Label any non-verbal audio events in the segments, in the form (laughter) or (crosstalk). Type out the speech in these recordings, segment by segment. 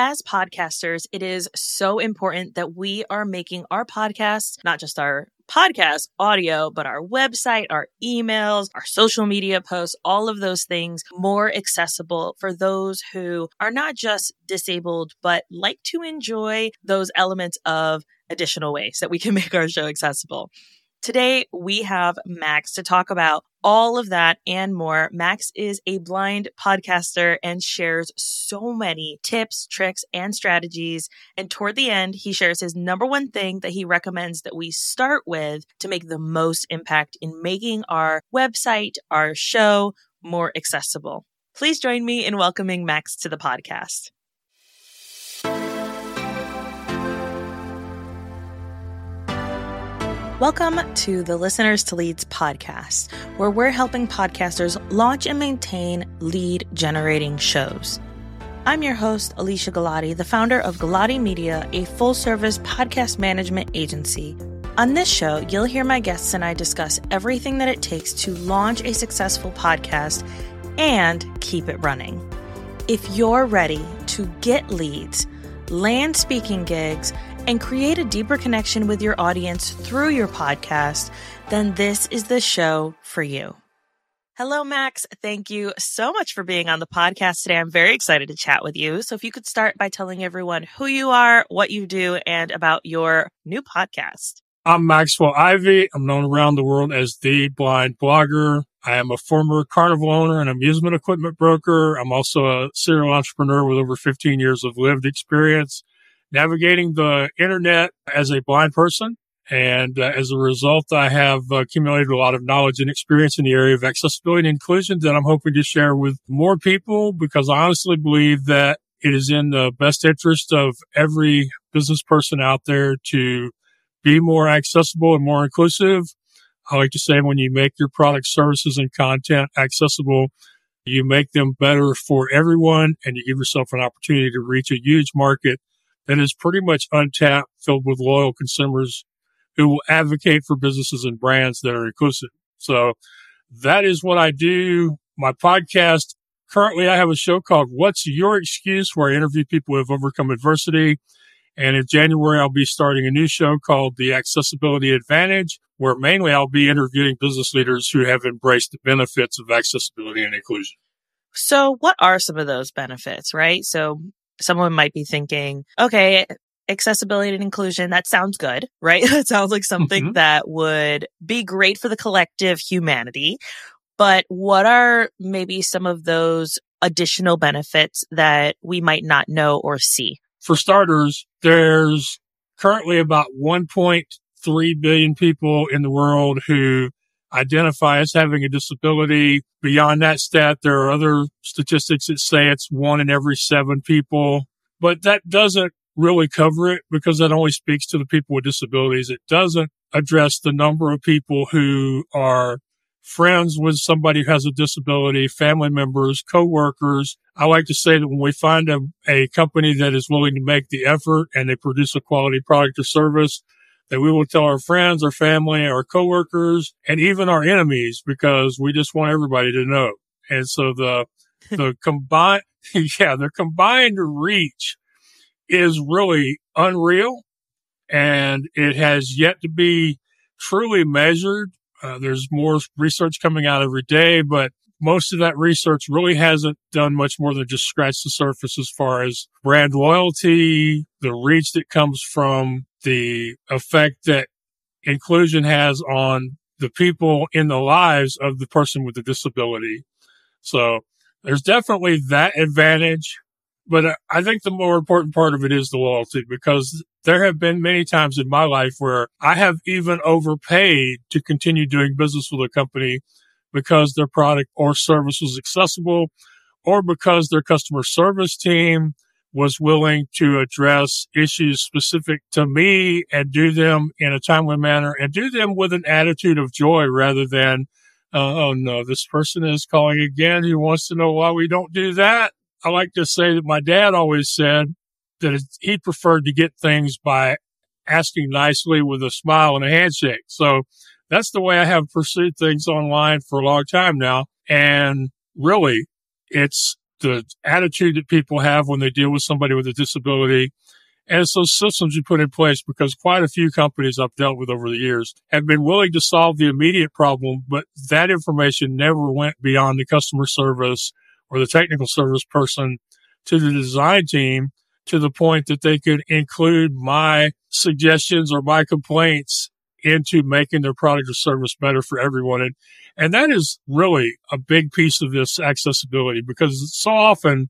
As podcasters, it is so important that we are making our podcasts, not just our podcast audio, but our website, our emails, our social media posts, all of those things more accessible for those who are not just disabled, but like to enjoy those elements of additional ways that we can (laughs) make our show accessible. Today, we have Max to talk about all of that and more. Max is a blind podcaster and shares so many tips, tricks, and strategies. And toward the end, he shares his number one thing that he recommends that we start with to make the most impact in making our website, our show more accessible. Please join me in welcoming Max to the podcast. Welcome to the Listeners to Leads podcast, where we're helping podcasters launch and maintain lead generating shows. I'm your host, Alicia Galati, the founder of Galati Media, a full service podcast management agency. On this show, you'll hear my guests and I discuss everything that it takes to launch a successful podcast and keep it running. If you're ready to get leads, land speaking gigs, and create a deeper connection with your audience through your podcast, then this is the show for you. Hello, Max. Thank you so much for being on the podcast today. I'm very excited to chat with you. So, if you could start by telling everyone who you are, what you do, and about your new podcast. I'm Maxwell Ivey. I'm known around the world as the blind blogger. I am a former carnival owner and amusement equipment broker. I'm also a serial entrepreneur with over 15 years of lived experience navigating the internet as a blind person. And uh, as a result, I have accumulated a lot of knowledge and experience in the area of accessibility and inclusion that I'm hoping to share with more people because I honestly believe that it is in the best interest of every business person out there to be more accessible and more inclusive. I like to say when you make your products, services, and content accessible, you make them better for everyone and you give yourself an opportunity to reach a huge market that is pretty much untapped, filled with loyal consumers who will advocate for businesses and brands that are inclusive. So that is what I do. My podcast, currently I have a show called What's Your Excuse where I interview people who have overcome adversity. And in January, I'll be starting a new show called The Accessibility Advantage, where mainly I'll be interviewing business leaders who have embraced the benefits of accessibility and inclusion. So what are some of those benefits, right? So someone might be thinking, okay, accessibility and inclusion, that sounds good, right? (laughs) that sounds like something mm-hmm. that would be great for the collective humanity. But what are maybe some of those additional benefits that we might not know or see? For starters, there's currently about 1.3 billion people in the world who identify as having a disability. Beyond that stat, there are other statistics that say it's one in every seven people, but that doesn't really cover it because that only speaks to the people with disabilities. It doesn't address the number of people who are friends with somebody who has a disability, family members, coworkers. I like to say that when we find a, a company that is willing to make the effort and they produce a quality product or service, that we will tell our friends, our family, our coworkers, and even our enemies because we just want everybody to know. And so the, (laughs) the combined, (laughs) yeah, the combined reach is really unreal and it has yet to be truly measured. Uh, there's more research coming out every day, but most of that research really hasn't done much more than just scratch the surface as far as brand loyalty, the reach that comes from the effect that inclusion has on the people in the lives of the person with the disability. So there's definitely that advantage. But I think the more important part of it is the loyalty because there have been many times in my life where I have even overpaid to continue doing business with a company because their product or service was accessible or because their customer service team was willing to address issues specific to me and do them in a timely manner and do them with an attitude of joy rather than, uh, oh no, this person is calling again. He wants to know why we don't do that. I like to say that my dad always said that he preferred to get things by asking nicely with a smile and a handshake. So that's the way I have pursued things online for a long time now. And really, it's the attitude that people have when they deal with somebody with a disability. And it's those systems you put in place because quite a few companies I've dealt with over the years have been willing to solve the immediate problem, but that information never went beyond the customer service or the technical service person to the design team to the point that they could include my suggestions or my complaints into making their product or service better for everyone. And, and that is really a big piece of this accessibility because so often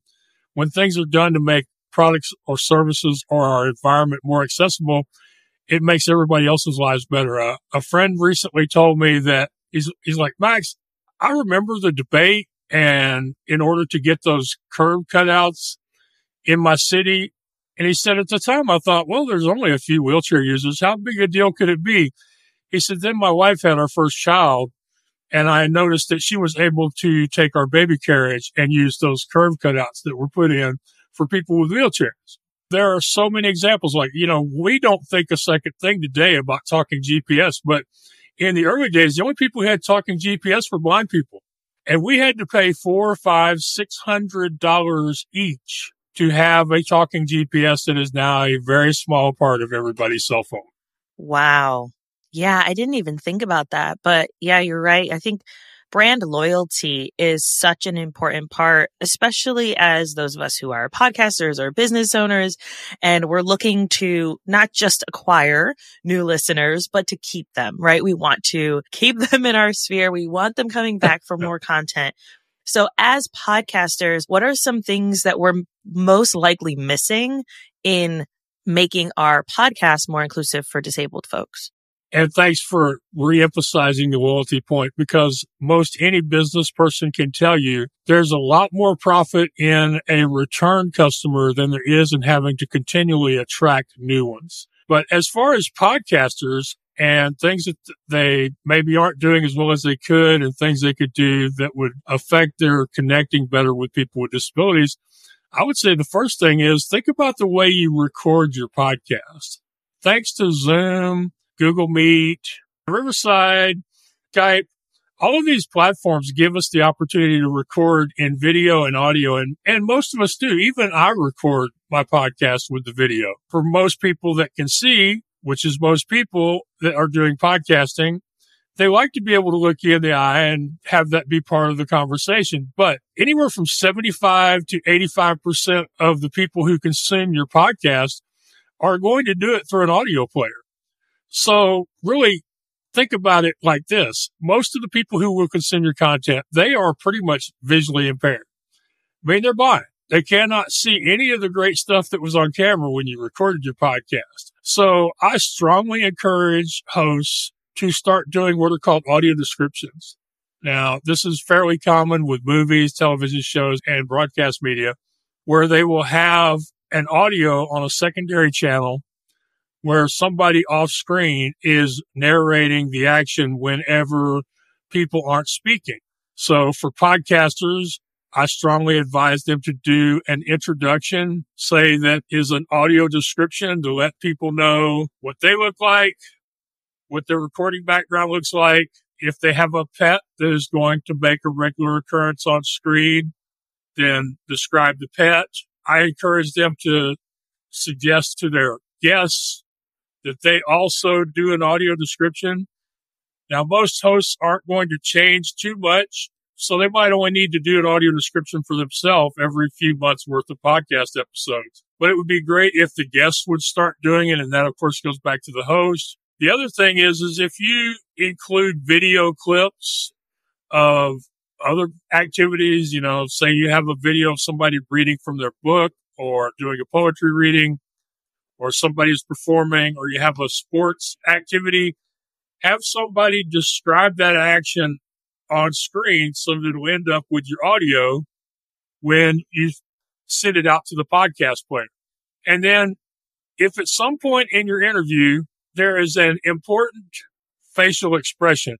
when things are done to make products or services or our environment more accessible, it makes everybody else's lives better. Uh, a friend recently told me that he's, he's like, Max, I remember the debate and in order to get those curb cutouts in my city, and he said, at the time, I thought, well, there's only a few wheelchair users. How big a deal could it be? He said, then my wife had our first child and I noticed that she was able to take our baby carriage and use those curve cutouts that were put in for people with wheelchairs. There are so many examples like, you know, we don't think a second thing today about talking GPS, but in the early days, the only people who had talking GPS were blind people. And we had to pay four, five, six hundred dollars each to have a talking GPS that is now a very small part of everybody's cell phone. Wow. Yeah, I didn't even think about that. But yeah, you're right. I think brand loyalty is such an important part, especially as those of us who are podcasters or business owners. And we're looking to not just acquire new listeners, but to keep them, right? We want to keep (laughs) them in our sphere. We want them coming back for (laughs) more content. So as podcasters, what are some things that we're most likely missing in making our podcast more inclusive for disabled folks? And thanks for reemphasizing the loyalty point because most any business person can tell you there's a lot more profit in a return customer than there is in having to continually attract new ones. But as far as podcasters, and things that they maybe aren't doing as well as they could and things they could do that would affect their connecting better with people with disabilities. I would say the first thing is think about the way you record your podcast. Thanks to Zoom, Google Meet, Riverside, Skype, all of these platforms give us the opportunity to record in video and audio. And, and most of us do. Even I record my podcast with the video. For most people that can see, which is most people that are doing podcasting, they like to be able to look you in the eye and have that be part of the conversation. But anywhere from 75 to 85% of the people who consume your podcast are going to do it through an audio player. So really think about it like this. Most of the people who will consume your content, they are pretty much visually impaired. I mean, they're blind. They cannot see any of the great stuff that was on camera when you recorded your podcast. So I strongly encourage hosts to start doing what are called audio descriptions. Now, this is fairly common with movies, television shows, and broadcast media where they will have an audio on a secondary channel where somebody off screen is narrating the action whenever people aren't speaking. So for podcasters, I strongly advise them to do an introduction, say that is an audio description to let people know what they look like, what their recording background looks like. If they have a pet that is going to make a regular occurrence on screen, then describe the pet. I encourage them to suggest to their guests that they also do an audio description. Now, most hosts aren't going to change too much so they might only need to do an audio description for themselves every few months worth of podcast episodes. But it would be great if the guests would start doing it. And that, of course, goes back to the host. The other thing is, is if you include video clips of other activities, you know, say you have a video of somebody reading from their book or doing a poetry reading or somebody is performing or you have a sports activity, have somebody describe that action on screen so that it'll end up with your audio when you send it out to the podcast player. And then if at some point in your interview, there is an important facial expression.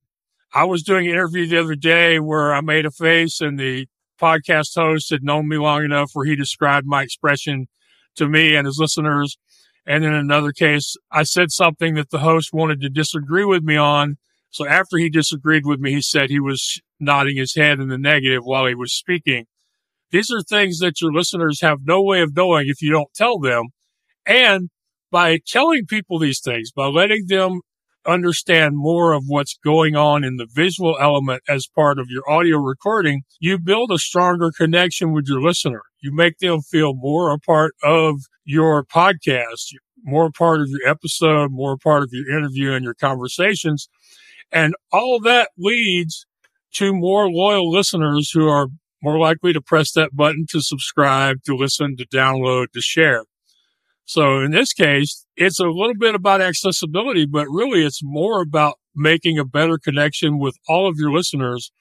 I was doing an interview the other day where I made a face and the podcast host had known me long enough where he described my expression to me and his listeners. And in another case, I said something that the host wanted to disagree with me on. So after he disagreed with me, he said he was nodding his head in the negative while he was speaking. These are things that your listeners have no way of knowing if you don't tell them. And by telling people these things, by letting them understand more of what's going on in the visual element as part of your audio recording, you build a stronger connection with your listener. You make them feel more a part of your podcast, more part of your episode, more part of your interview and your conversations. And all that leads to more loyal listeners who are more likely to press that button to subscribe, to listen, to download, to share. So in this case, it's a little bit about accessibility, but really it's more about making a better connection with all of your listeners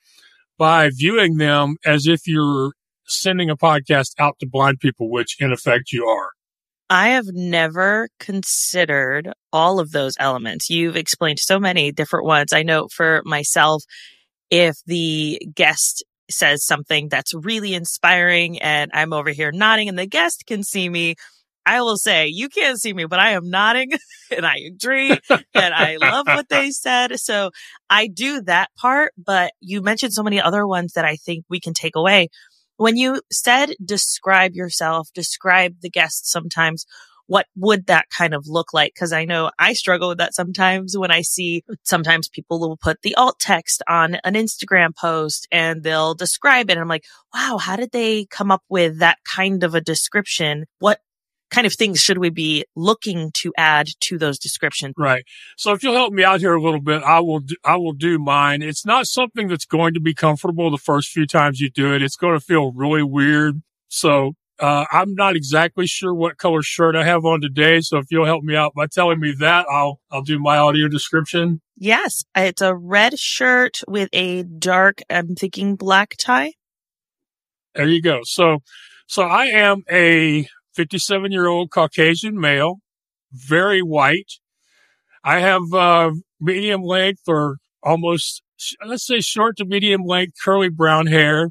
by viewing them as if you're sending a podcast out to blind people, which in effect you are. I have never considered all of those elements. You've explained so many different ones. I know for myself, if the guest says something that's really inspiring and I'm over here nodding and the guest can see me, I will say, you can't see me, but I am nodding (laughs) and I agree and I love what they (laughs) said. So I do that part, but you mentioned so many other ones that I think we can take away. When you said describe yourself, describe the guest sometimes, what would that kind of look like? Cause I know I struggle with that sometimes when I see sometimes people will put the alt text on an Instagram post and they'll describe it. And I'm like, wow, how did they come up with that kind of a description? What kind of things should we be looking to add to those descriptions? Right. So if you'll help me out here a little bit, I will, do, I will do mine. It's not something that's going to be comfortable the first few times you do it. It's going to feel really weird. So, uh, I'm not exactly sure what color shirt I have on today. So if you'll help me out by telling me that, I'll, I'll do my audio description. Yes. It's a red shirt with a dark, I'm thinking black tie. There you go. So, so I am a 57 year old Caucasian male, very white. I have, uh, medium length or almost, let's say short to medium length curly brown hair.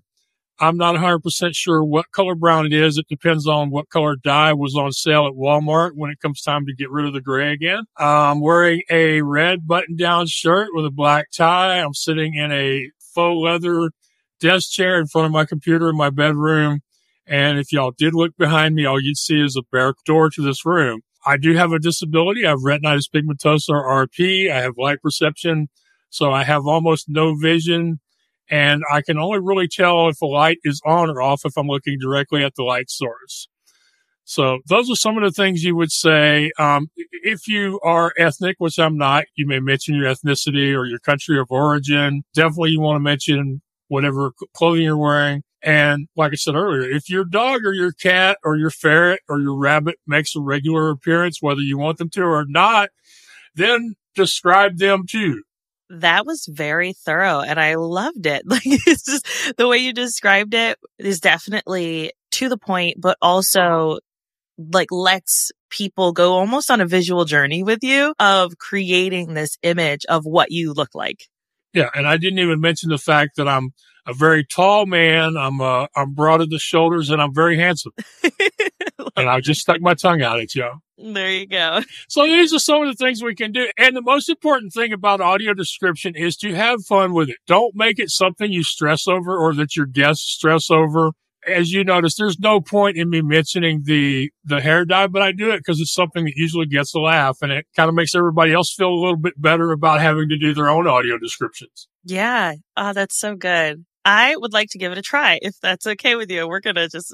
I'm not 100% sure what color brown it is. It depends on what color dye was on sale at Walmart when it comes time to get rid of the gray again. I'm wearing a red button down shirt with a black tie. I'm sitting in a faux leather desk chair in front of my computer in my bedroom. And if y'all did look behind me, all you'd see is a bare door to this room. I do have a disability. I have retinitis pigmentosa or RP. I have light perception. So I have almost no vision and I can only really tell if a light is on or off if I'm looking directly at the light source. So those are some of the things you would say. Um, if you are ethnic, which I'm not, you may mention your ethnicity or your country of origin. Definitely you want to mention whatever clothing you're wearing. And like I said earlier, if your dog or your cat or your ferret or your rabbit makes a regular appearance, whether you want them to or not, then describe them too. That was very thorough and I loved it. (laughs) Like it's just the way you described it is definitely to the point, but also like lets people go almost on a visual journey with you of creating this image of what you look like. Yeah. And I didn't even mention the fact that I'm a very tall man. I'm uh, I'm broad at the shoulders and I'm very handsome. (laughs) and I just stuck my tongue out at you. There you go. So these are some of the things we can do. And the most important thing about audio description is to have fun with it. Don't make it something you stress over or that your guests stress over. As you notice, there's no point in me mentioning the, the hair dye, but I do it because it's something that usually gets a laugh and it kind of makes everybody else feel a little bit better about having to do their own audio descriptions. Yeah. Oh, that's so good. I would like to give it a try if that's okay with you. We're going to just.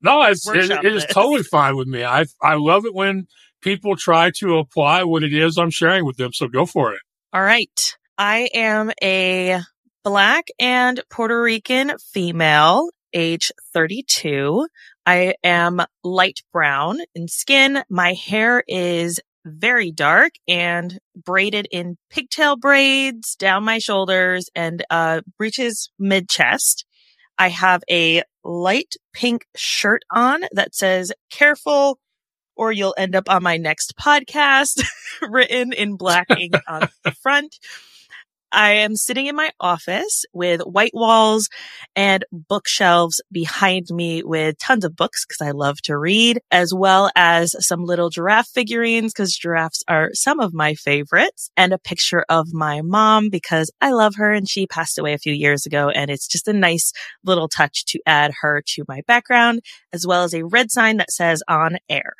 No, it's, it, it is totally fine with me. I, I love it when people try to apply what it is I'm sharing with them. So go for it. All right. I am a black and Puerto Rican female, age 32. I am light brown in skin. My hair is very dark and braided in pigtail braids down my shoulders and uh, reaches mid chest. I have a light pink shirt on that says careful or you'll end up on my next podcast (laughs) written in black ink on the front. I am sitting in my office with white walls and bookshelves behind me with tons of books because I love to read, as well as some little giraffe figurines because giraffes are some of my favorites and a picture of my mom because I love her and she passed away a few years ago. And it's just a nice little touch to add her to my background, as well as a red sign that says on air.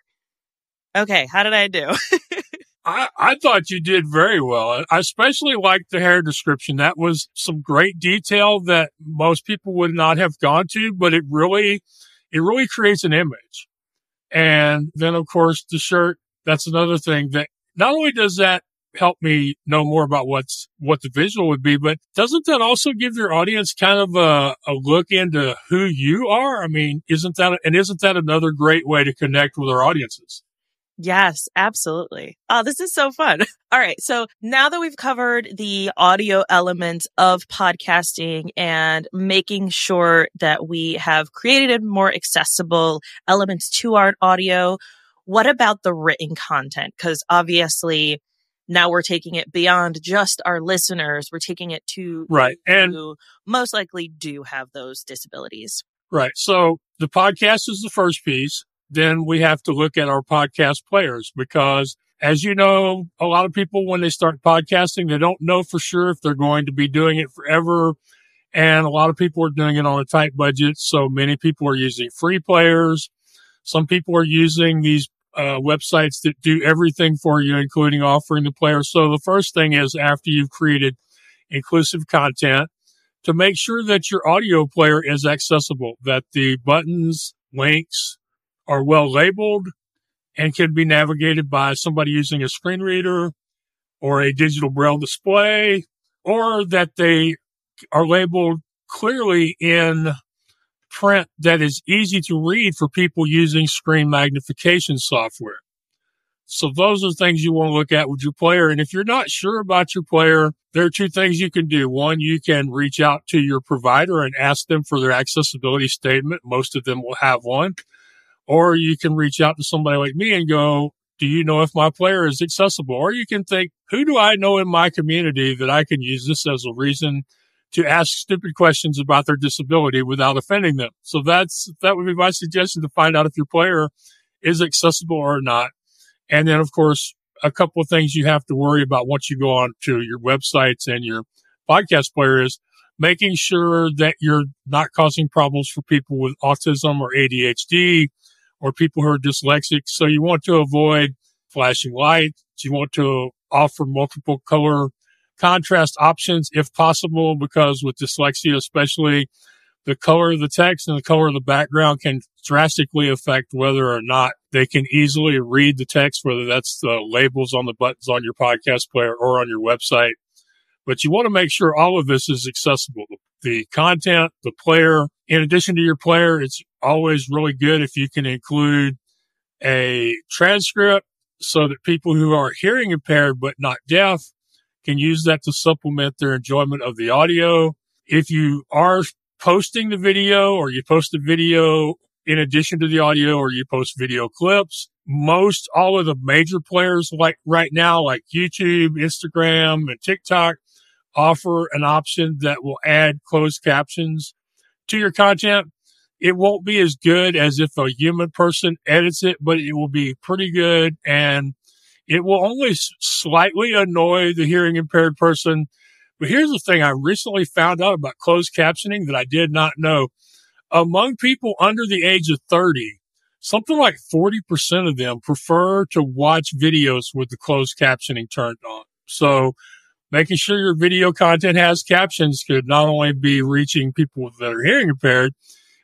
Okay. How did I do? (laughs) I, I thought you did very well. I especially liked the hair description. That was some great detail that most people would not have gone to, but it really, it really creates an image. And then of course the shirt, that's another thing that not only does that help me know more about what's, what the visual would be, but doesn't that also give your audience kind of a, a look into who you are? I mean, isn't that, and isn't that another great way to connect with our audiences? Yes, absolutely. Oh, this is so fun. (laughs) All right. So now that we've covered the audio elements of podcasting and making sure that we have created more accessible elements to our audio, what about the written content? Cause obviously now we're taking it beyond just our listeners. We're taking it to right. And who most likely do have those disabilities. Right. So the podcast is the first piece then we have to look at our podcast players because as you know, a lot of people, when they start podcasting, they don't know for sure if they're going to be doing it forever. And a lot of people are doing it on a tight budget. So many people are using free players. Some people are using these uh, websites that do everything for you, including offering the player. So the first thing is after you've created inclusive content to make sure that your audio player is accessible, that the buttons, links, are well labeled and can be navigated by somebody using a screen reader or a digital braille display or that they are labeled clearly in print that is easy to read for people using screen magnification software. So those are things you want to look at with your player. And if you're not sure about your player, there are two things you can do. One, you can reach out to your provider and ask them for their accessibility statement. Most of them will have one. Or you can reach out to somebody like me and go, do you know if my player is accessible? Or you can think, who do I know in my community that I can use this as a reason to ask stupid questions about their disability without offending them? So that's, that would be my suggestion to find out if your player is accessible or not. And then, of course, a couple of things you have to worry about once you go on to your websites and your podcast player is making sure that you're not causing problems for people with autism or ADHD or people who are dyslexic. So you want to avoid flashing lights. You want to offer multiple color contrast options if possible, because with dyslexia, especially the color of the text and the color of the background can drastically affect whether or not they can easily read the text, whether that's the labels on the buttons on your podcast player or on your website. But you want to make sure all of this is accessible. The content, the player, in addition to your player, it's always really good if you can include a transcript so that people who are hearing impaired but not deaf can use that to supplement their enjoyment of the audio. If you are posting the video or you post the video in addition to the audio or you post video clips, most all of the major players like right now, like YouTube, Instagram and TikTok offer an option that will add closed captions to your content. It won't be as good as if a human person edits it, but it will be pretty good and it will only slightly annoy the hearing impaired person. But here's the thing. I recently found out about closed captioning that I did not know. Among people under the age of 30, something like 40% of them prefer to watch videos with the closed captioning turned on. So making sure your video content has captions could not only be reaching people that are hearing impaired,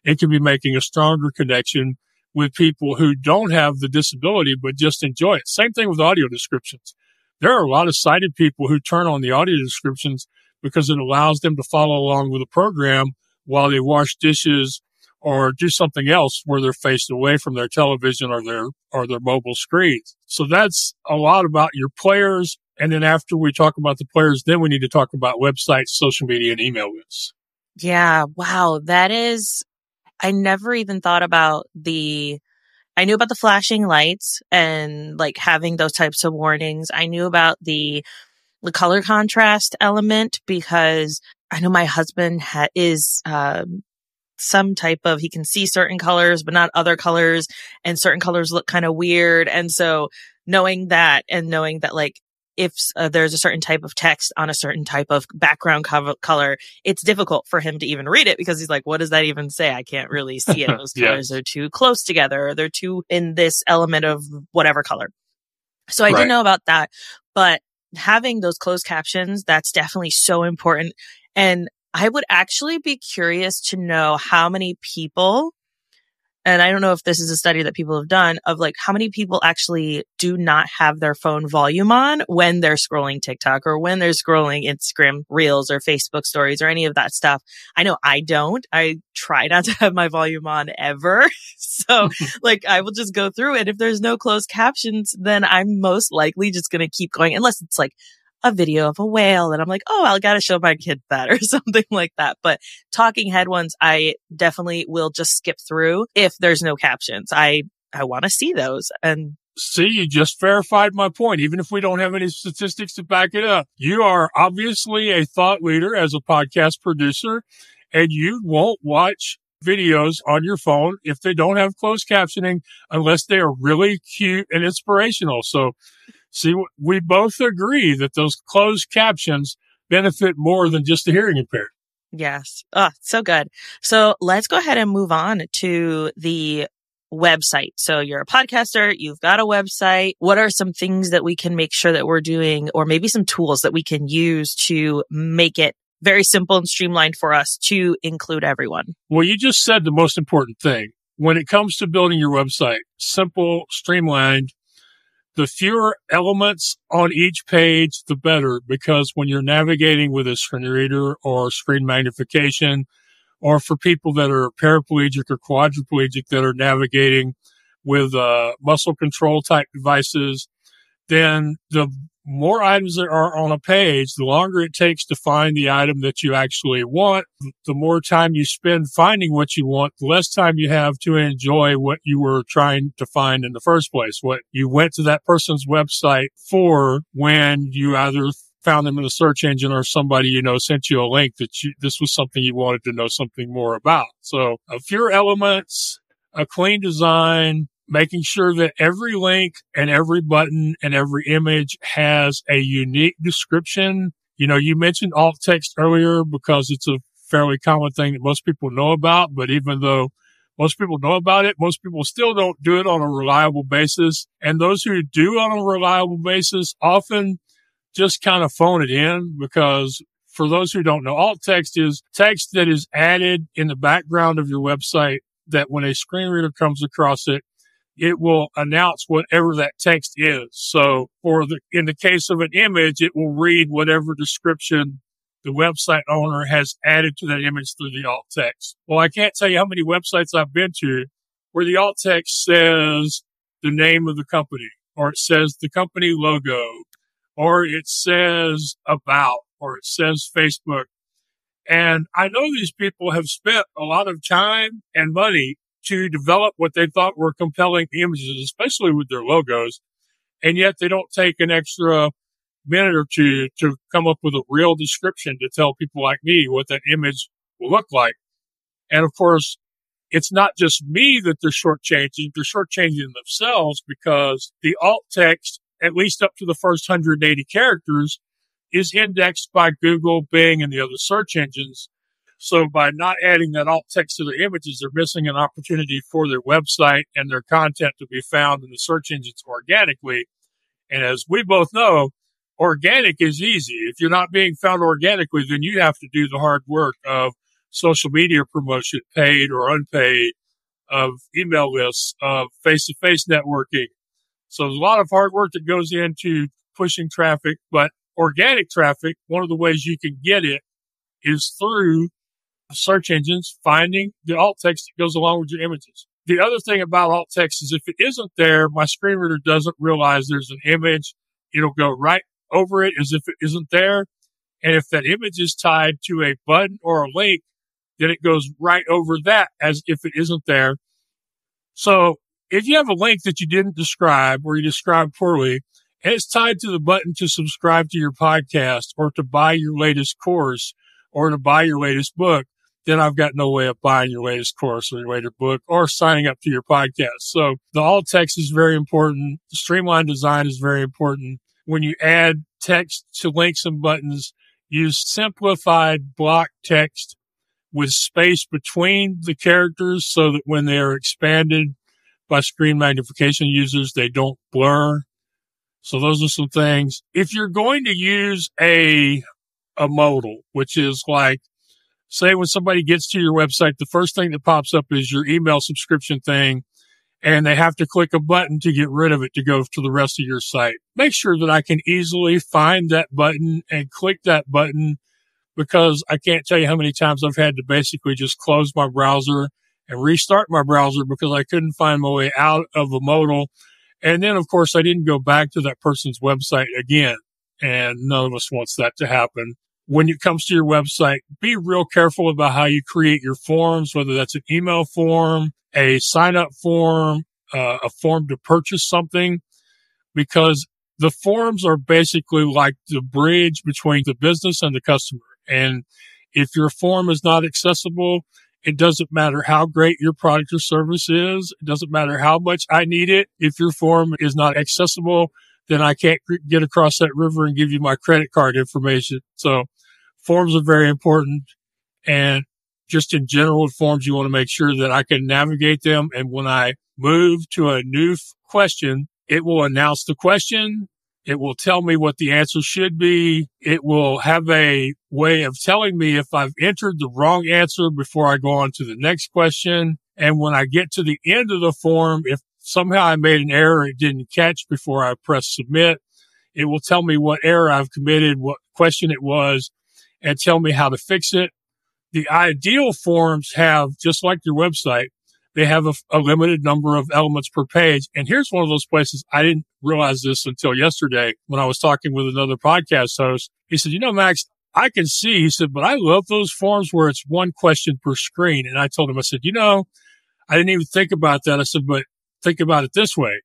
it could be making a stronger connection with people who don't have the disability, but just enjoy it. Same thing with audio descriptions. There are a lot of sighted people who turn on the audio descriptions because it allows them to follow along with the program while they wash dishes or do something else where they're faced away from their television or their or their mobile screens. So that's a lot about your players and then after we talk about the players, then we need to talk about websites, social media, and email lists. Yeah. Wow. That is, I never even thought about the, I knew about the flashing lights and like having those types of warnings. I knew about the the color contrast element because I know my husband ha- is, um, some type of, he can see certain colors, but not other colors and certain colors look kind of weird. And so knowing that and knowing that like if uh, there's a certain type of text on a certain type of background co- color, it's difficult for him to even read it because he's like, what does that even say? I can't really (laughs) see it. Those colors are too close together. Or they're too in this element of whatever color. So I right. didn't know about that, but having those closed captions, that's definitely so important. And I would actually be curious to know how many people and I don't know if this is a study that people have done of like how many people actually do not have their phone volume on when they're scrolling TikTok or when they're scrolling Instagram reels or Facebook stories or any of that stuff. I know I don't. I try not to have my volume on ever. (laughs) so (laughs) like I will just go through it. If there's no closed captions, then I'm most likely just going to keep going unless it's like a video of a whale and I'm like, oh, I'll gotta show my kid that (laughs) or something like that. But talking head ones, I definitely will just skip through if there's no captions. I, I want to see those and See, you just verified my point, even if we don't have any statistics to back it up. You are obviously a thought leader as a podcast producer, and you won't watch videos on your phone if they don't have closed captioning unless they are really cute and inspirational. So See, we both agree that those closed captions benefit more than just the hearing impaired. Yes. Oh, so good. So let's go ahead and move on to the website. So you're a podcaster, you've got a website. What are some things that we can make sure that we're doing or maybe some tools that we can use to make it very simple and streamlined for us to include everyone? Well, you just said the most important thing. When it comes to building your website, simple, streamlined, the fewer elements on each page, the better, because when you're navigating with a screen reader or screen magnification, or for people that are paraplegic or quadriplegic that are navigating with uh, muscle control type devices, then the more items there are on a page, the longer it takes to find the item that you actually want. The more time you spend finding what you want, the less time you have to enjoy what you were trying to find in the first place, what you went to that person's website for when you either found them in a search engine or somebody you know sent you a link that you, this was something you wanted to know something more about. So a few elements, a clean design, making sure that every link and every button and every image has a unique description. You know, you mentioned alt text earlier because it's a fairly common thing that most people know about, but even though most people know about it, most people still don't do it on a reliable basis. And those who do on a reliable basis often just kind of phone it in because for those who don't know, alt text is text that is added in the background of your website that when a screen reader comes across it, it will announce whatever that text is. So for the, in the case of an image, it will read whatever description the website owner has added to that image through the alt text. Well, I can't tell you how many websites I've been to where the alt text says the name of the company or it says the company logo or it says about or it says Facebook. And I know these people have spent a lot of time and money to develop what they thought were compelling images, especially with their logos. And yet they don't take an extra minute or two to come up with a real description to tell people like me what that image will look like. And of course, it's not just me that they're shortchanging. They're shortchanging themselves because the alt text, at least up to the first 180 characters, is indexed by Google, Bing, and the other search engines. So by not adding that alt text to their images, they're missing an opportunity for their website and their content to be found in the search engines organically. And as we both know, organic is easy. If you're not being found organically, then you have to do the hard work of social media promotion, paid or unpaid, of email lists, of face to face networking. So there's a lot of hard work that goes into pushing traffic, but organic traffic, one of the ways you can get it is through search engines finding the alt text that goes along with your images. The other thing about alt text is if it isn't there, my screen reader doesn't realize there's an image. It'll go right over it as if it isn't there. And if that image is tied to a button or a link, then it goes right over that as if it isn't there. So if you have a link that you didn't describe or you described poorly and it's tied to the button to subscribe to your podcast or to buy your latest course or to buy your latest book, then I've got no way of buying your latest course or your latest book or signing up to your podcast. So the alt text is very important. The streamlined design is very important. When you add text to links and buttons, use simplified block text with space between the characters so that when they are expanded by screen magnification users, they don't blur. So those are some things. If you're going to use a, a modal, which is like, say when somebody gets to your website, the first thing that pops up is your email subscription thing and they have to click a button to get rid of it to go to the rest of your site. Make sure that I can easily find that button and click that button because I can't tell you how many times I've had to basically just close my browser and restart my browser because I couldn't find my way out of a modal. And then, of course, I didn't go back to that person's website again. And none of us wants that to happen. When it comes to your website, be real careful about how you create your forms, whether that's an email form, a sign up form, uh, a form to purchase something, because the forms are basically like the bridge between the business and the customer. And if your form is not accessible, it doesn't matter how great your product or service is. It doesn't matter how much I need it. If your form is not accessible, then I can't get across that river and give you my credit card information. So forms are very important. And just in general forms, you want to make sure that I can navigate them. And when I move to a new question, it will announce the question it will tell me what the answer should be. It will have a way of telling me if I've entered the wrong answer before I go on to the next question. And when I get to the end of the form, if somehow I made an error it didn't catch before I press submit, it will tell me what error I've committed, what question it was, and tell me how to fix it. The ideal forms have, just like your website, they have a, a, limited number of elements per page. And here's one of those places I didn't realize this until yesterday when I was talking with another podcast host. He said, you know, Max, I can see, he said, but I love those forms where it's one question per screen. And I told him, I said, you know, I didn't even think about that. I said, but think about it this way.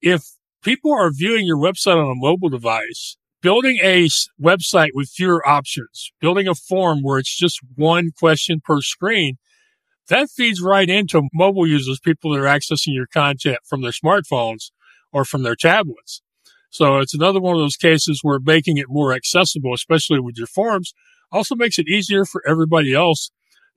If people are viewing your website on a mobile device, building a website with fewer options, building a form where it's just one question per screen that feeds right into mobile users, people that are accessing your content from their smartphones or from their tablets. So it's another one of those cases where making it more accessible, especially with your forums, also makes it easier for everybody else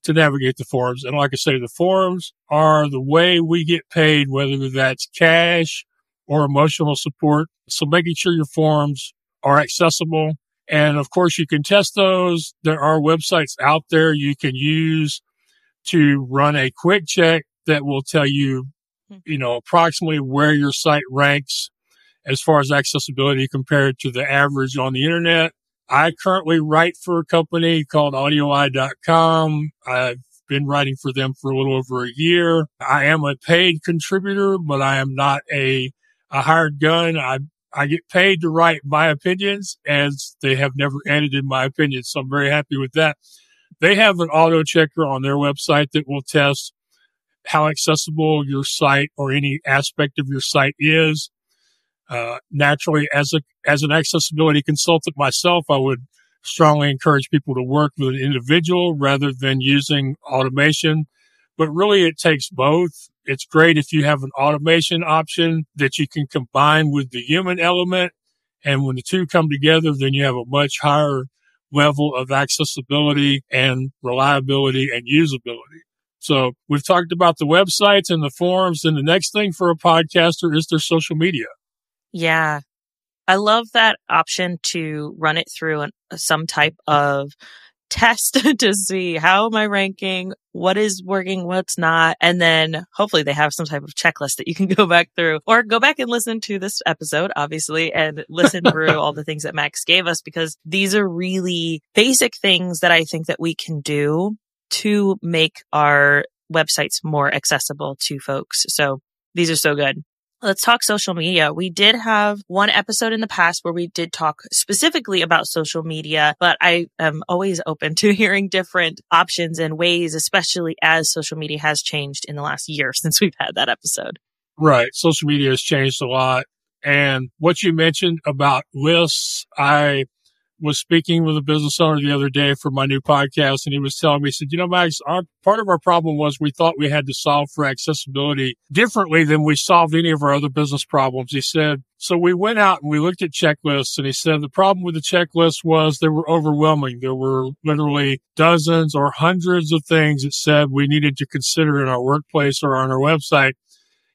to navigate the forums. And like I say, the forums are the way we get paid, whether that's cash or emotional support. So making sure your forums are accessible. And of course, you can test those. There are websites out there you can use to run a quick check that will tell you, hmm. you know, approximately where your site ranks as far as accessibility compared to the average on the internet. I currently write for a company called audioeye.com. I've been writing for them for a little over a year. I am a paid contributor, but I am not a, a hired gun. I, I get paid to write my opinions as they have never edited my opinions. So I'm very happy with that. They have an auto checker on their website that will test how accessible your site or any aspect of your site is. Uh, naturally, as a as an accessibility consultant myself, I would strongly encourage people to work with an individual rather than using automation. But really, it takes both. It's great if you have an automation option that you can combine with the human element. And when the two come together, then you have a much higher level of accessibility and reliability and usability. So we've talked about the websites and the forums. And the next thing for a podcaster is their social media. Yeah. I love that option to run it through an, some type of test (laughs) to see how am I ranking, what is working, what's not. And then hopefully they have some type of checklist that you can (laughs) go back through or go back and listen to this episode, obviously, and listen through all the things that Max gave us because these are really basic things that I think that we can do to make our websites more accessible to folks. So these are so good. Let's talk social media. We did have one episode in the past where we did talk specifically about social media, but I am always open (laughs) to hearing different options and ways, especially as social media has changed in the last year (laughs) since we've had that episode. Right. Social media has changed a lot. And what you mentioned about lists, I was speaking with a business owner the other day for my new podcast and he was telling me, he said, you know, Max, our part of our problem was we thought we had to solve for accessibility differently than we solved any of our other business problems. He said, so we went out and we looked at checklists and he said the problem with the checklist was they were overwhelming. There were literally dozens or hundreds of things that said we needed to consider in our workplace or on our website.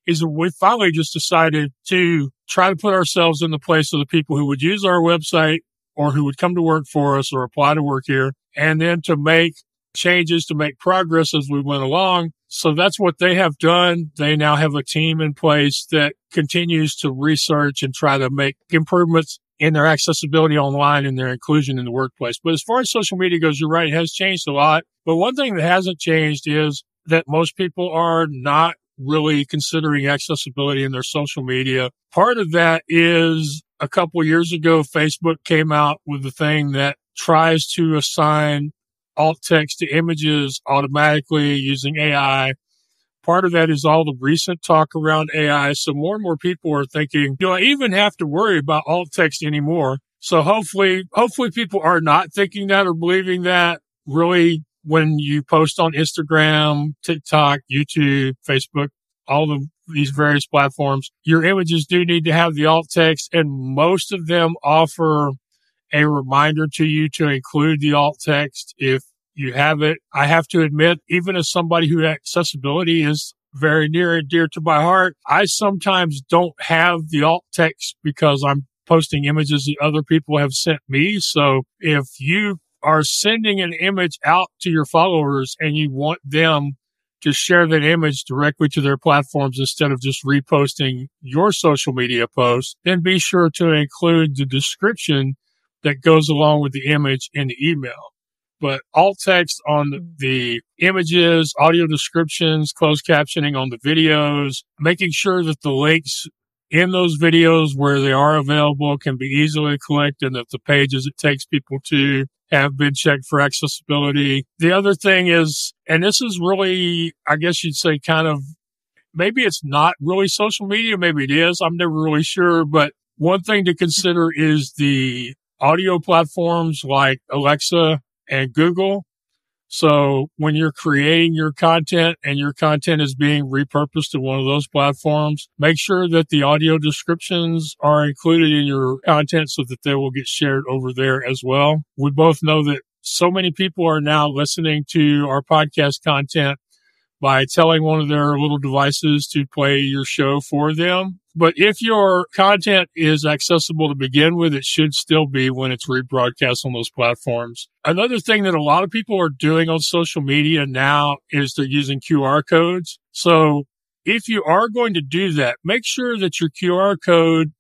Is we finally just decided to try to put ourselves in the place of the people who would use our website or who would come to work for us or apply to work here and then to make changes to make progress as we went along. So that's what they have done. They now have a team in place that continues to research and try to make improvements in their accessibility online and their inclusion in the workplace. But as far as social media goes, you're right. It has changed a lot. But one thing that hasn't changed is that most people are not really considering accessibility in their social media. Part of that is a couple years ago, Facebook came out with the thing that tries to assign alt text to images automatically using AI. Part of that is all the recent talk around AI. So more and more people are thinking, do I even have to worry about alt text anymore? So hopefully, hopefully people are not thinking that or believing that really when you post on Instagram, TikTok, YouTube, Facebook, all the these various platforms, your images do need to have the alt text and most of them offer a reminder to you to include the alt text if you have it. I have to admit, even as somebody who accessibility is very near and dear to my heart, I sometimes don't have the alt text because I'm posting images that other people have sent me. So if you are sending an image out to your followers and you want them to share that image directly to their platforms instead of just reposting your social media post, then be sure to include the description that goes along with the image in the email. But alt text on mm-hmm. the images, audio descriptions, closed captioning on the videos, making sure that the links in those videos where they are available can be easily collected and that the pages it takes people to have been checked for accessibility. The other thing is, and this is really, I guess you'd say kind of, maybe it's not really social media. Maybe it is. I'm never really sure, but one thing to consider is the audio platforms like Alexa and Google. So when you're creating your content and your content is being repurposed to one of those platforms, make sure that the audio descriptions are included in your content so that they will get shared over there as well. We both know that so many people are now listening to our podcast content by telling one of their little devices to play your show for them. But if your content is accessible to begin with, it should still be when it's rebroadcast on those platforms. Another thing that a lot of people are doing on social media now is they're using QR codes. So if you are going to do that, make sure that your QR code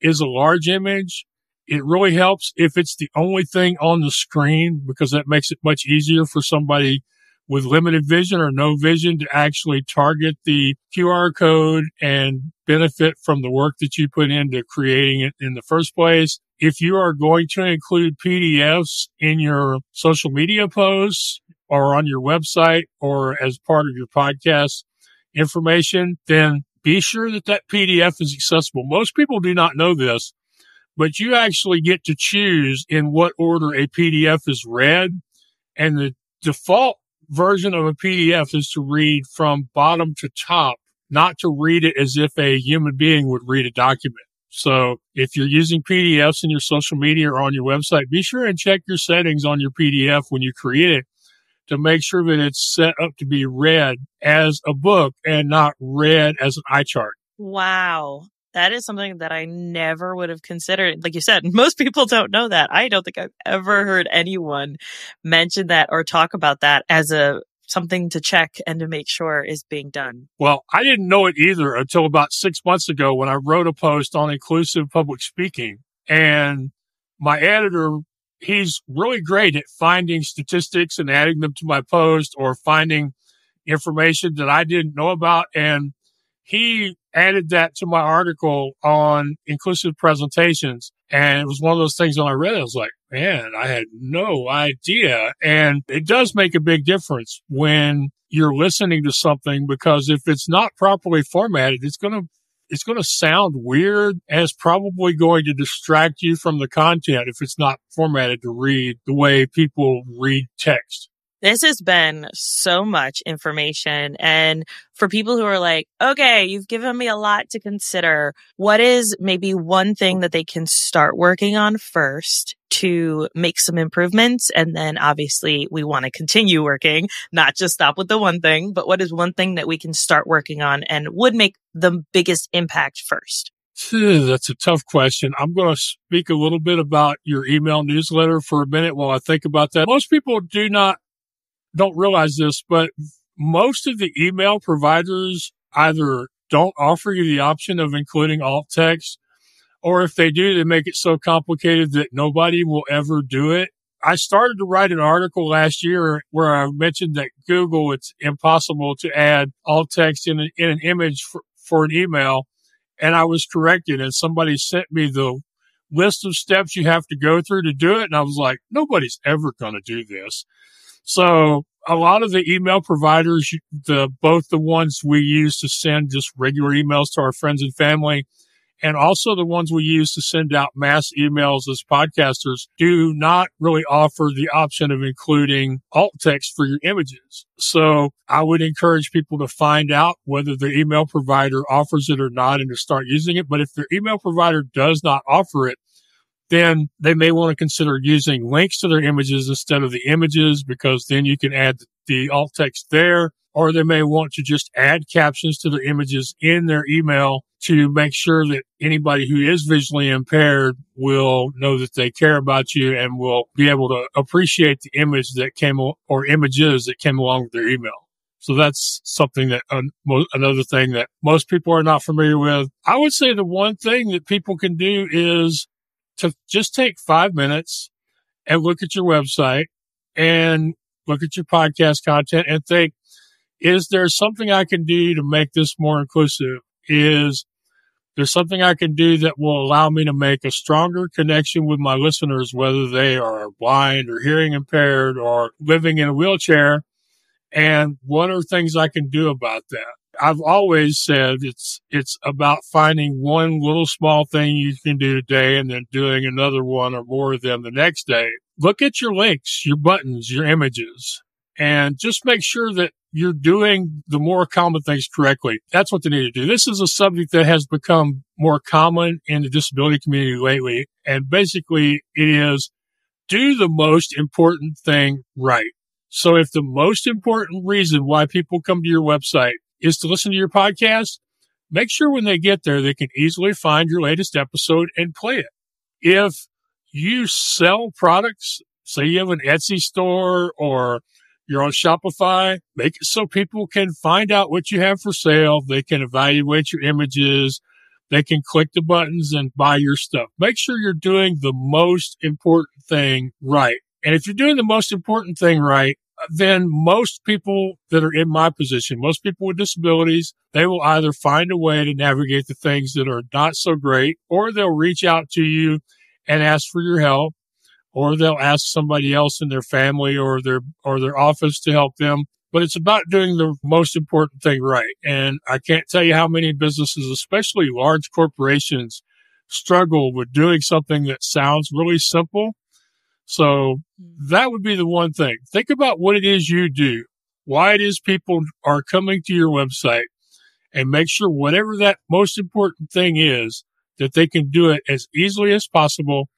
is a large image. It really helps if it's the only thing on the screen because that makes it much easier for somebody with limited vision or no vision to actually target the QR code and benefit from the work that you put into creating it in the first place. If you are going to include PDFs in your social media posts or on your website or as part of your podcast information, then be sure that that PDF is accessible. Most people do not know this, but you actually get to choose in what order a PDF is read and the default version of a PDF is to read from bottom to top, not to read it as if a human being would read a document. So if you're using PDFs in your social media or on your website, be sure and check your settings on your PDF when you create it to make sure that it's set up to be read as a book and not read as an eye chart. Wow that is something that I never would have considered. Like you said, (laughs) most people don't know that. I don't think I've ever heard anyone mention that or talk about that as a something to check and to make sure is being done. Well, I didn't know it either until about six months ago when I wrote a post on inclusive public speaking and my editor he's really great at finding statistics and adding them to my post or finding information that I didn't know about. And he added that to my article on inclusive presentations. And it was one of those things when I read it, I was like, man, I had no idea. And it does make a big difference when you're listening to something because if it's not properly formatted, it's going to it's going to sound weird and it's probably going to distract you from the content if it's not formatted to read the way people read text. This has been so much information. And for people who are like, okay, you've given me a lot to consider. What is maybe one thing that they can start working on first to make some improvements? And then obviously we want to continue working, not just stop with the one thing, but what is one thing that we can start working on and would make the biggest impact first? That's a tough question. I'm going to speak a little bit about your email newsletter for a minute while I think about that. Most people do not don't realize this, but most of the email providers either don't offer you the option of including alt text, or if they do, they make it so complicated that nobody will ever do it. I started to write an article last year where I mentioned that Google, it's impossible to add alt text in an, in an image for, for an email. And I was corrected and somebody sent me the list of steps you have to go through to do it. And I was like, nobody's ever going to do this. So a lot of the email providers, the, both the ones we use to send just regular emails to our friends and family and also the ones we use to send out mass emails as podcasters do not really offer the option of including alt text for your images. So I would encourage people to find out whether the email provider offers it or not and to start using it. But if their email provider does not offer it, then they may want to consider using links to their images instead of the images because then you can add the alt text there. Or they may want to just add captions to their images in their email to make sure that anybody who is visually impaired will know that they care about you and will be able to appreciate the image that came or images that came along with their email. So that's something that uh, another thing that most people are not familiar with. I would say the one thing that people can do is to just take five minutes and look at your website and look at your podcast content and think, is there something I can do to make this more inclusive? Is there something I can do that will allow me to make a stronger connection with my listeners, whether they are blind or hearing impaired or living in a wheelchair? And what are things I can do about that? I've always said it's, it's about finding one little small thing you can do today and then doing another one or more of them the next day. Look at your links, your buttons, your images, and just make sure that you're doing the more common things correctly. That's what they need to do. This is a subject that has become more common in the disability community lately. And basically it is do the most important thing right. So if the most important reason why people come to your website is to listen to your podcast, make sure when they get there, they can easily find your latest episode and play it. If you sell products, say you have an Etsy store or you're on Shopify, make it so people can find out what you have for sale. They can evaluate your images. They can click the buttons and buy your stuff. Make sure you're doing the most important thing right. And if you're doing the most important thing right, then most people that are in my position, most people with disabilities, they will either find a way to navigate the things that are not so great, or they'll reach out to you and ask for your help, or they'll ask somebody else in their family or their, or their office to help them. But it's about doing the most important thing right. And I can't tell you how many businesses, especially large corporations, struggle with doing something that sounds really simple so hmm. that would be the one thing. Think about what it is you do, why it is people are coming to your website and make sure whatever that most important thing is that they can do it as easily as possible.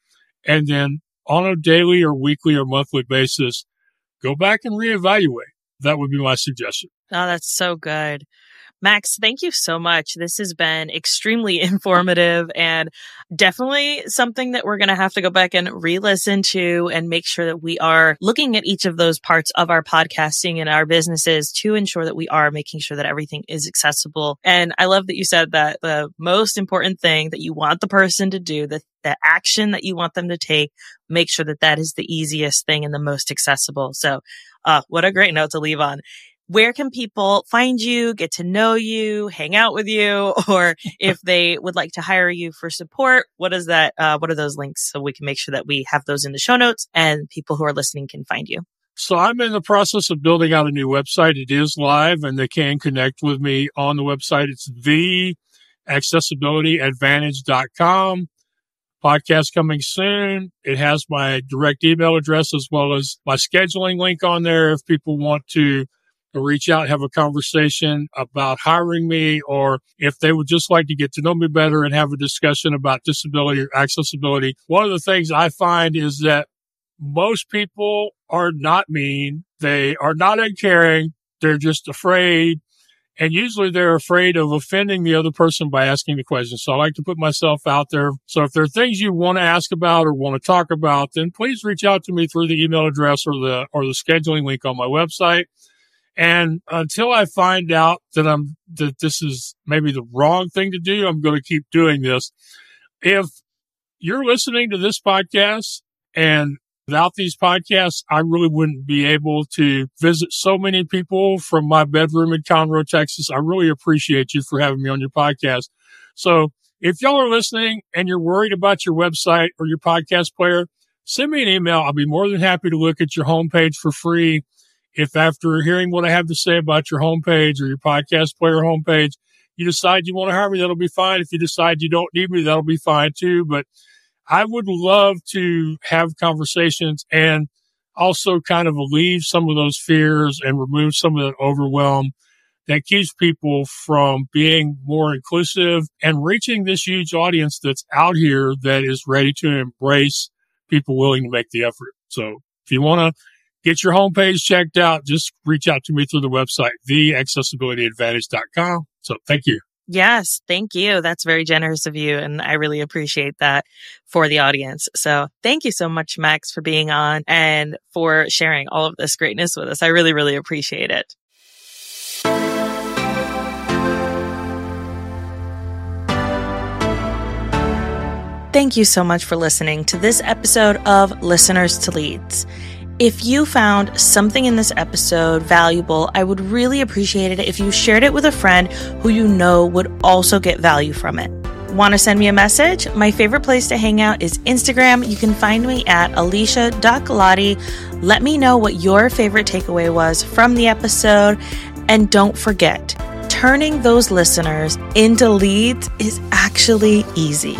And then on a daily or weekly or monthly basis, go back and reevaluate. That would be my suggestion. Oh, that's so good. Max, thank you so much. This has been extremely (laughs) informative and definitely something that we're going to have to go back and re-listen to and make sure that we are looking at each of those parts of our podcasting and our businesses to ensure that we are making sure that everything is accessible. And I love that you said that the most important thing that you want the person to do, the, the action that you want them to take, make sure that that is the easiest thing and the most accessible. So, uh, what a great note to leave on where can people find you, get to know you, hang out with you, (laughs) or if they would like to hire you for support, what is that? Uh, what are those links so we can make sure that we have those in the show notes and people who are listening can find you? So I'm in the process of building out a new website. It is live and they can connect with me on the website. It's the accessibilityadvantage.com. Podcast coming soon. It has my direct email address as well as my scheduling link on there if people want to reach out, have a conversation about hiring me, or if they would just like to get to know me better and have a discussion about disability or accessibility. One of the things I find is that most people are not mean. They are not uncaring. They're just afraid. And usually they're afraid of offending the other person by asking the question. So I like to put myself out there. So if there are things you want to ask about or want to talk about, then please reach out to me through the email address or the, or the scheduling link on my website. And until I find out that I'm, that this is maybe the wrong thing to do, I'm going to keep doing this. If you're listening to this podcast and without these podcasts, I really wouldn't be able to visit so many people from my bedroom in Conroe, Texas. I really appreciate you for having me on your podcast. So if y'all are listening and you're worried about your website or your podcast player, send me an email. I'll be more than happy to look at your homepage for free if after hearing what I have to say about your homepage or your podcast player homepage, you decide you want to hire me, that'll be fine. If you decide you don't need me, that'll be fine too. But I would love to have conversations and also kind of alleviate some of those fears and remove some of that overwhelm that keeps people from being more inclusive and reaching this huge audience that's out here that is ready to embrace people willing to make the effort. So if you want to get your homepage checked out, just reach out to me through the website, theaccessibilityadvantage.com. So thank you. Yes, thank you. That's very generous of you. And I really appreciate that for the audience. So thank you so much, Max, for being on and for sharing all of this greatness with us. I really, really appreciate it. Thank you so much for listening to this episode of Listeners to Leads. If you found something in this episode valuable, I would really appreciate it if you shared it with a friend who you know would also get value from it. Want to send me a message? My favorite place to hang out is Instagram. You can find me at alicia.galati. Let me know what your favorite takeaway was from the episode. And don't forget, turning those listeners into leads is actually easy.